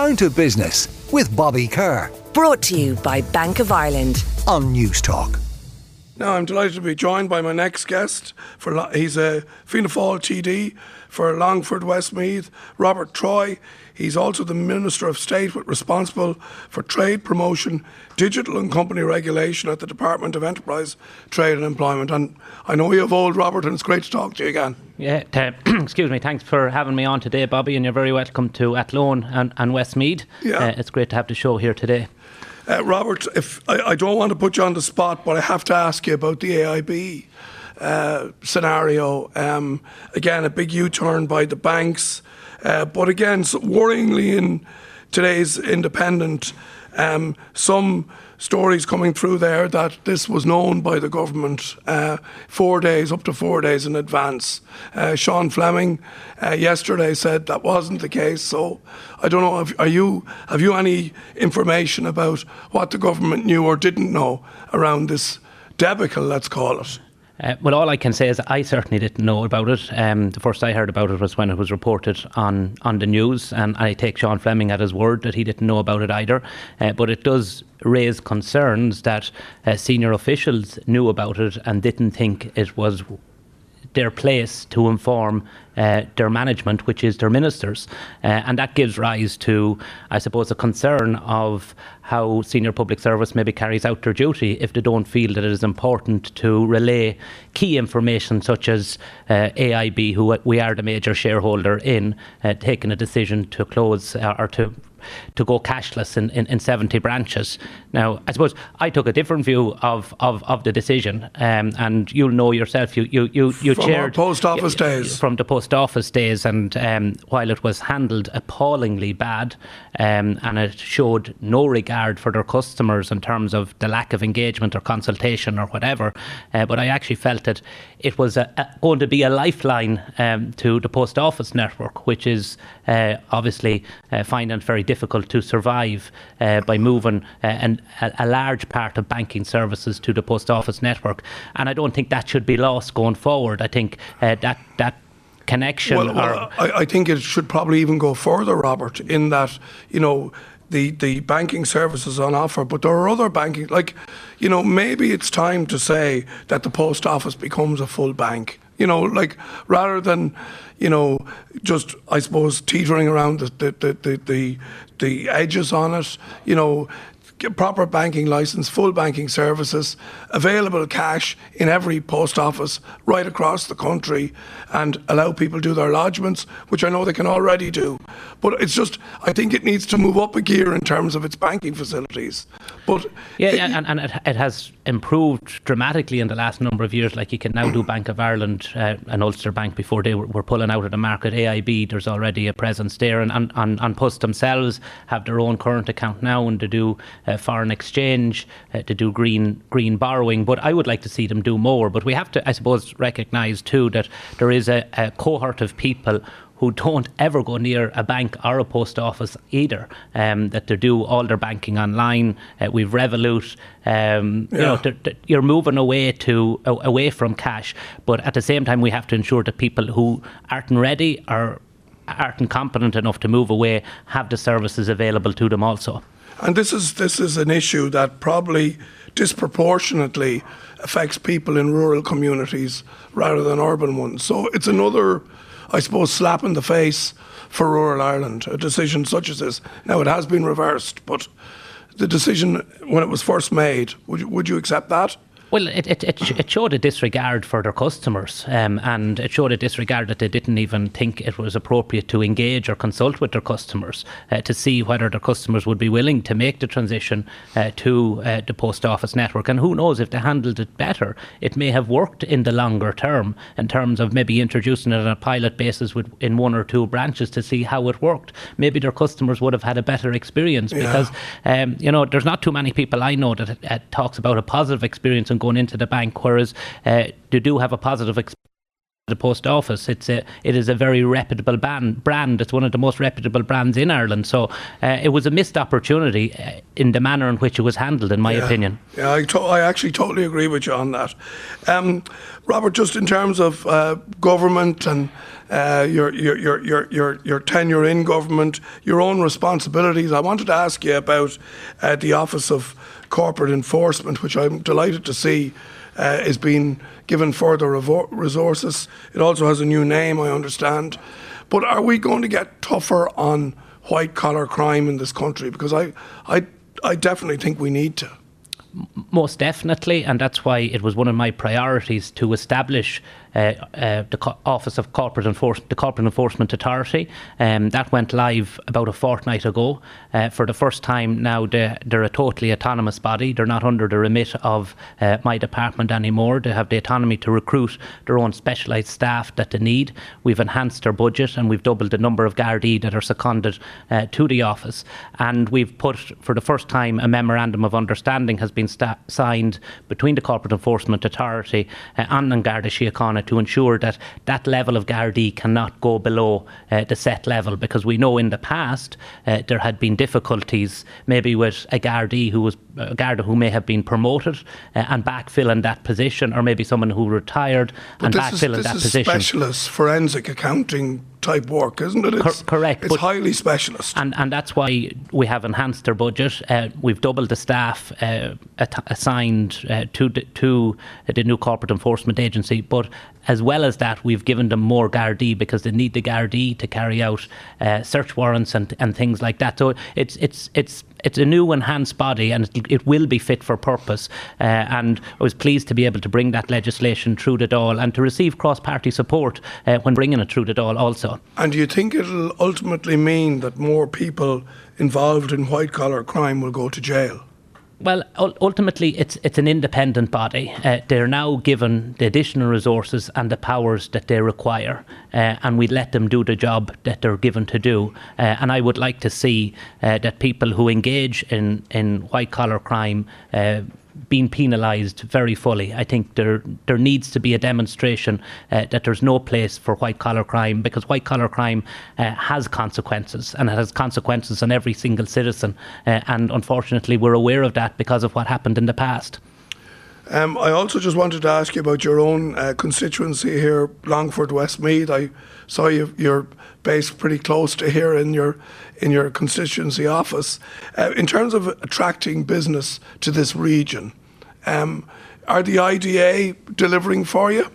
Down to Business with Bobby Kerr. Brought to you by Bank of Ireland. On Newstalk. Now, I'm delighted to be joined by my next guest. For He's a Fianna Fáil TD for Longford Westmeath, Robert Troy. He's also the Minister of State with responsible for trade promotion, digital and company regulation at the Department of Enterprise, Trade and Employment. And I know you have old Robert, and it's great to talk to you again. Yeah, excuse me. Thanks for having me on today, Bobby, and you're very welcome to Athlone and, and Westmeath. Yeah. Uh, it's great to have the show here today. Uh, Robert, if I, I, don't want to put you on the spot, but I have to ask you about the AIB uh, scenario. Um, again, a big U-turn by the banks. Uh, but again, so worryingly in today's Independent, um, some stories coming through there that this was known by the government uh, four days, up to four days in advance. Uh, Sean Fleming uh, yesterday said that wasn't the case. So I don't know. If, are you have you any information about what the government knew or didn't know around this debacle? Let's call it. Uh, well, all I can say is I certainly didn't know about it. Um, the first I heard about it was when it was reported on, on the news, and I take Sean Fleming at his word that he didn't know about it either. Uh, but it does raise concerns that uh, senior officials knew about it and didn't think it was their place to inform uh, their management, which is their ministers. Uh, and that gives rise to, I suppose, a concern of how senior public service maybe carries out their duty if they don't feel that it is important to relay key information such as uh, AIB, who we are the major shareholder in, uh, taking a decision to close uh, or to to go cashless in, in, in 70 branches. Now, I suppose I took a different view of, of, of the decision, um, and you'll know yourself, you, you, you, you from chaired. post office days. From the post office days, and um, while it was handled appallingly bad, um, and it showed no regard for their customers in terms of the lack of engagement or consultation or whatever, uh, but I actually felt that it was a, a, going to be a lifeline um, to the post office network, which is uh, obviously uh, it very difficult to survive uh, by moving uh, an, a, large part of banking services to the post office network. And I don't think that should be lost going forward. I think uh, that that connection. Well, well I, I think it should probably even go further, Robert, in that you know the, the banking services on offer, but there are other banking, like, you know, maybe it's time to say that the post office becomes a full bank. You know, like rather than, you know, just I suppose teetering around the the the the, the, the edges on it. You know, proper banking license, full banking services, available cash in every post office right across the country, and allow people to do their lodgements, which I know they can already do. But it's just, I think it needs to move up a gear in terms of its banking facilities. But yeah, it, and, and it, it, has improved dramatically in the last number of years. Like you can now do Bank of Ireland uh, and Ulster Bank before they were, were, pulling out of the market. AIB, there's already a presence there, and, and, and, An Post themselves have their own current account now, and to do uh, foreign exchange, uh, to do green green borrowing. But I would like to see them do more. But we have to, I suppose, recognise too that there is a, a cohort of people who don't ever go near a bank or a post office either. Um, that they do all their banking online. Uh, we've Revolut. Um, yeah. You know, they're, they're, you're moving away to away from cash, but at the same time, we have to ensure that people who aren't ready or aren't competent enough to move away have the services available to them also. And this is this is an issue that probably disproportionately affects people in rural communities rather than urban ones. So it's another I suppose, slap in the face for rural Ireland, a decision such as this. Now, it has been reversed, but the decision when it was first made, would you, would you accept that? Well, it, it, it, it, showed a disregard for their customers, um, and it showed a disregard that they didn't even think it was appropriate to engage or consult with their customers uh, to see whether their customers would be willing to make the transition uh, to uh, the post office network. And who knows if they handled it better, it may have worked in the longer term in terms of maybe introducing it on a pilot basis with, in one or two branches to see how it worked. Maybe their customers would have had a better experience yeah. because, um, you know, there's not too many people I know that uh, talks about a positive experience and going into the bank, whereas uh, they do have a positive experience the post office. It's a, it is a very reputable band, brand. It's one of the most reputable brands in Ireland. So uh, it was a missed opportunity uh, in the manner in which it was handled, in my yeah. opinion. Yeah, I, to- I actually totally agree with you on that. Um, Robert, just in terms of uh, government and uh, your, your, your, your, your, your tenure in government, your own responsibilities, I wanted to ask you about uh, the Office of Corporate Enforcement, which I'm delighted to see uh, is being given further revo- resources. It also has a new name, I understand. But are we going to get tougher on white collar crime in this country? Because I, I, I definitely think we need to. Most definitely, and that's why it was one of my priorities to establish the Co- Office of Corporate Enforcement, the Corporate Enforcement Authority. Um, that went live about a fortnight ago. Uh, for the first time now, they're, they're, a totally autonomous body. They're not under the remit of uh, my department anymore. They have the autonomy to recruit their own specialised staff that they need. We've enhanced their budget and we've doubled the number of Gardaí that are seconded uh, to the office. And we've put, for the first time, a memorandum of understanding has been sta- signed between the Corporate Enforcement Authority uh, and Garda Síochána to ensure that that level of Gardaí cannot go below uh, the set level because we know in the past uh, there had been difficulties maybe with a Gardaí who was a Garda who may have been promoted uh, and backfilling that position or maybe someone who retired but and backfilling that is position. specialist forensic accounting type work, isn't it? It's, correct. It's highly specialist. And, and that's why we have enhanced our budget. Uh, we've doubled the staff uh, assigned uh, to, the, to the new corporate enforcement agency. But as well as that, we've given them more Gardaí because they need the Gardaí to carry out uh, search warrants and, and things like that. So it's, it's, it's it's a new enhanced body and it, it will be fit for purpose. Uh, and I was pleased to be able to bring that legislation through the Dáil and to receive cross party support uh, when bringing it through the Dáil also. And do you think it'll ultimately mean that more people involved in white collar crime will go to jail? Well, ultimately, it's it's an independent body. Uh, they're now given the additional resources and the powers that they require, uh, and we let them do the job that they're given to do. Uh, and I would like to see uh, that people who engage in in white collar crime being penalised very fully. I think there there needs to be a demonstration uh, that there's no place for white collar crime because white collar crime uh, has consequences and it has consequences on every single citizen. Uh, and unfortunately, we're aware of that because of what happened in the past. Um, I also just wanted to ask you about your own uh, constituency here, Longford Westmeath. I saw you, you're based pretty close to here in your in your constituency office. Uh, in terms of attracting business to this region, um, are the IDA delivering for you?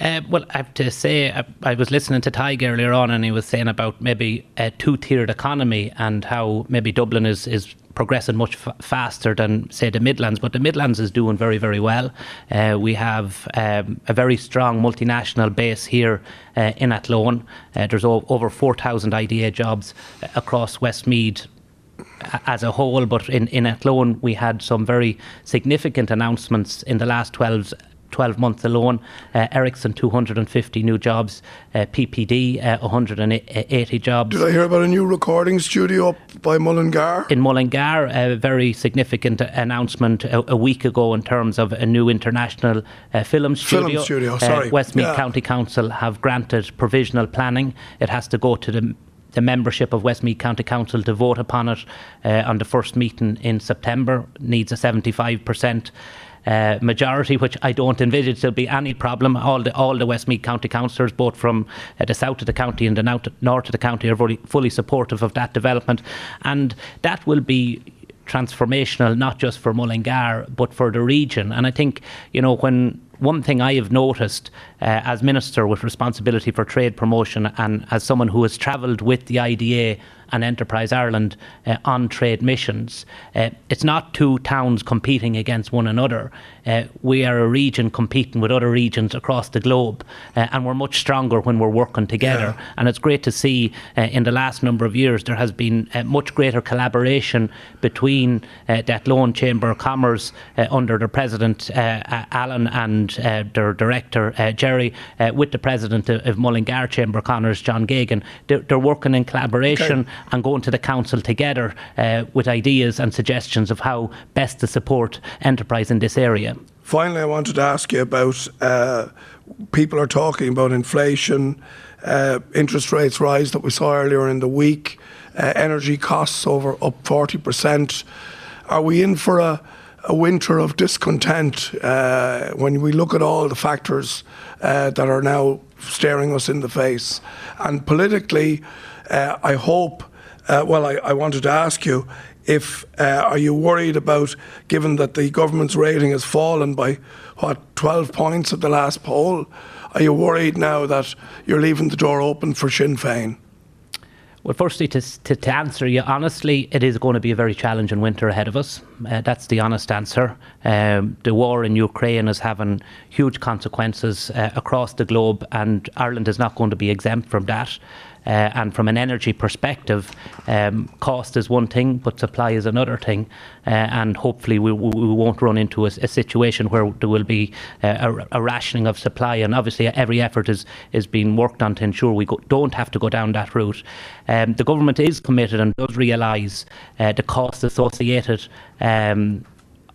Uh, well, I have to say, I, I, was listening to Tadhg earlier on, and he was saying about maybe a two-tiered economy and how maybe Dublin is is progressing much f- faster than say the Midlands, but the Midlands is doing very very well. Uh, we have um, a very strong multinational base here uh, in Athlone. Uh, there's o- over 4,000 IDA jobs uh, across Westmeath as a whole, but in, in Athlone we had some very significant announcements in the last 12 12 months alone. Uh, Ericsson, 250 new jobs. Uh, PPD, uh, 180 jobs. Did I hear about a new recording studio up by Mullingar? In Mullingar, a very significant announcement a, a week ago in terms of a new international uh, film studio. Film studio, uh, sorry. Westmeath yeah. County Council have granted provisional planning. It has to go to the the membership of Westmeath County Council to vote upon it uh, on the first meeting in September. Needs a 75% uh, majority, which I don't envisage there'll be any problem. All the all the Westmeath County councillors, both from uh, the south of the county and the north of the county, are fully, fully supportive of that development, and that will be transformational not just for Mullingar but for the region. And I think you know when one thing I have noticed uh, as minister with responsibility for trade promotion and as someone who has travelled with the IDA and Enterprise Ireland uh, on trade missions. Uh, it's not two towns competing against one another. Uh, we are a region competing with other regions across the globe, uh, and we're much stronger when we're working together. Yeah. And it's great to see uh, in the last number of years there has been uh, much greater collaboration between uh, Athlone Chamber of Commerce under the President Alan and their Director Jerry, with the President of, Mullingar Chamber of Commerce John Geoghegan. They're, they're working in collaboration. Okay and going to the council together uh, with ideas and suggestions of how best to support enterprise in this area. Finally, I wanted to ask you about uh, people are talking about inflation, uh, interest rates rise that we saw earlier in the week, uh, energy costs over up 40%. Are we in for a, a winter of discontent uh, when we look at all the factors uh, that are now staring us in the face? And politically, uh, I hope, uh, well, I, I wanted to ask you if uh, are you worried about given that the government's rating has fallen by what 12 points at the last poll are you worried now that you're leaving the door open for Sinn Féin well, firstly, to, to, to, answer you honestly, it is going to be a very challenging winter ahead of us. Uh, that's the honest answer. Um, the war in Ukraine is having huge consequences uh, across the globe, and Ireland is not going to be exempt from that. Uh, and from an energy perspective, um, cost is one thing, but supply is another thing. Uh, and hopefully, we, we, won't run into a, a, situation where there will be uh, a, a, rationing of supply. And obviously, every effort is, is being worked on to ensure we go, don't have to go down that route. Um, the government is committed and does realise uh, the cost associated. Um,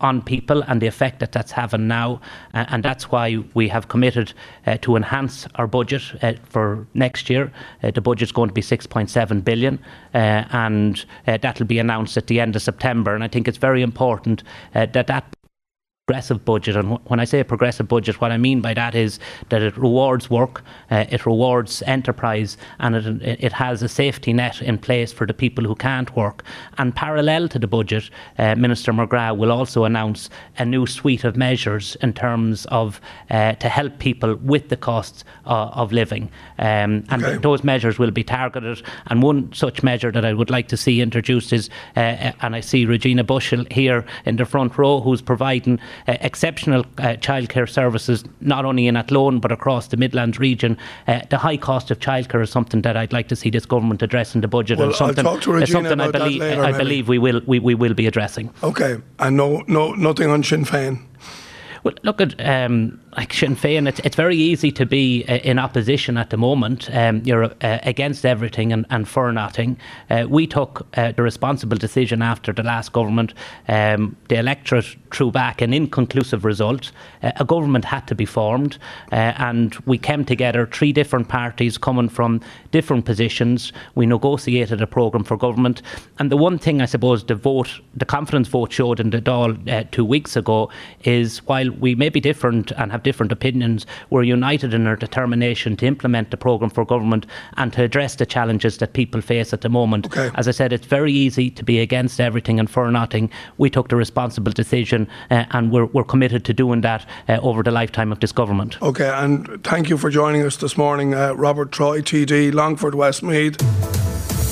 on people and the effect that that's having now. Uh, and that's why we have committed uh, to enhance our budget uh, for next year. Uh, the budget is going to be 6.7 billion, uh, and uh, that'll be announced at the end of September. And I think it's very important that that progressive budget. And when I say a progressive budget, what I mean by that is that it rewards work, uh, it rewards enterprise, and it, it has a safety net in place for the people who can't work. And parallel to the budget, uh, Minister McGrath will also announce a new suite of measures in terms of uh, to help people with the costs uh, of living. Um, and okay. those measures will be targeted. And one such measure that I would like to see introduced is, uh, uh, and I see Regina Bushell here in the front row, who's providing uh, exceptional uh, childcare services, not only in Athlone but across the Midlands region. Uh, the high cost of childcare is something that I'd like to see this government address in the budget. Well, and something, I'll talk to Regina something I believe, later, I believe we will we, we will be addressing. Okay, and no no nothing on Sinn Féin. Well, look at um, like Sinn Féin. It's, it's very easy to be uh, in opposition at the moment. Um, you're uh, against everything and, and for nothing. Uh, we took uh, the responsible decision after the last government. Um, the electorate threw back an inconclusive result. Uh, a government had to be formed, uh, and we came together, three different parties coming from different positions. We negotiated a programme for government. And the one thing I suppose the vote, the confidence vote showed in the Dáil two weeks ago is while we may be different and have different opinions, we're united in our determination to implement the programme for government and to address the challenges that people face at the moment. Okay. As I said, it's very easy to be against everything and for nothing. We took the responsible decision uh, and we're, we're committed to doing that uh, over the lifetime of this government. Okay, and thank you for joining us this morning, uh, Robert Troy, TD, Longford Westmeath.